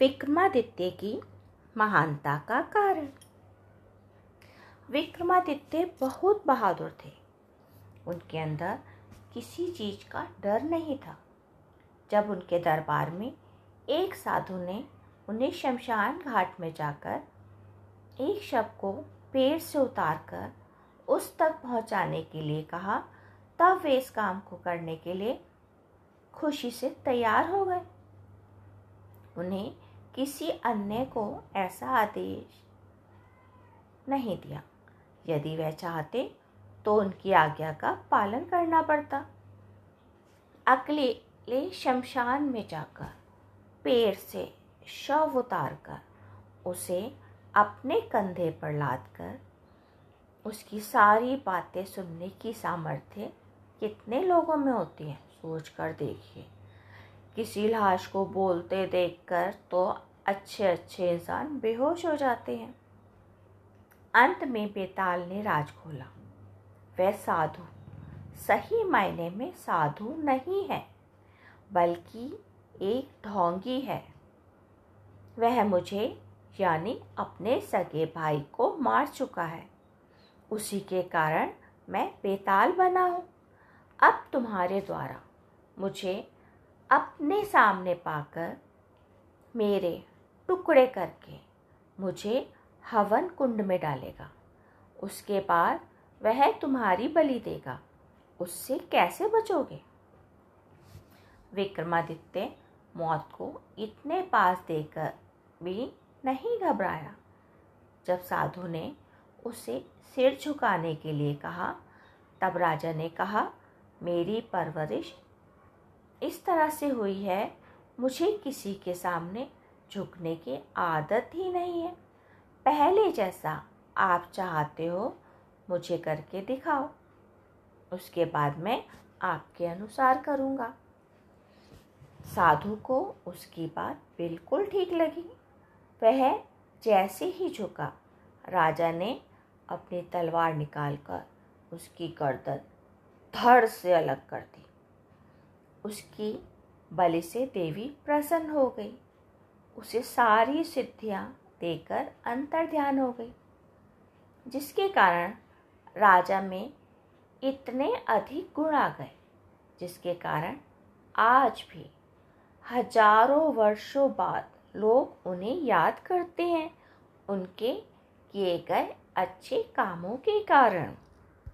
विक्रमादित्य की महानता का कारण। विक्रमादित्य बहुत बहादुर थे। उनके अंदर किसी चीज़ का डर नहीं था। जब उनके दरबार में एक साधु ने उन्हें शमशान घाट में जाकर एक शव को पेड़ से उतारकर उस तक पहुँचाने के लिए कहा, तब वे इस काम को करने के लिए खुशी से तैयार हो गए। उन्हें किसी अन्य को ऐसा आदेश नहीं दिया। यदि वह चाहते तो उनकी आज्ञा का पालन करना पड़ता। अकेले शमशान में जाकर पेड़ से शव उतार कर उसे अपने कंधे पर लाद कर उसकी सारी बातें सुनने की सामर्थ्य कितने लोगों में होती है सोच कर देखिए। किसी लाश को बोलते देखकर तो अच्छे अच्छे इंसान बेहोश हो जाते हैं। अंत में बेताल ने राज खोला। वह साधु, सही मायने में साधु नहीं है, बल्कि एक ढोंगी है। वह मुझे, यानी अपने सगे भाई को मार चुका है। उसी के कारण मैं बेताल बना हूँ। अब तुम्हारे द्वारा मुझे अपने सामने पाकर मेरे टुकड़े करके मुझे हवन कुंड में डालेगा। उसके बाद वह तुम्हारी बलि देगा। उससे कैसे बचोगे? विक्रमादित्य मौत को इतने पास देकर भी नहीं घबराया। जब साधु ने उसे सिर झुकाने के लिए कहा, तब राजा ने कहा, मेरी परवरिश इस तरह से हुई है, मुझे किसी के सामने झुकने की आदत ही नहीं है। पहले जैसा आप चाहते हो, मुझे करके दिखाओ। उसके बाद मैं आपके अनुसार करूँगा। साधु को उसकी बात बिल्कुल ठीक लगी। वह जैसे ही झुका, राजा ने अपनी तलवार निकालकर उसकी गर्दन धड़ से अलग कर दी। उसकी बलि से देवी प्रसन्न हो गई। उसे सारी सिद्धियाँ देकर अंतर ध्यान हो गई, जिसके कारण राजा में इतने अधिक गुण आ गए, जिसके कारण आज भी हज़ारों वर्षों बाद लोग उन्हें याद करते हैं उनके किए गए अच्छे कामों के कारण।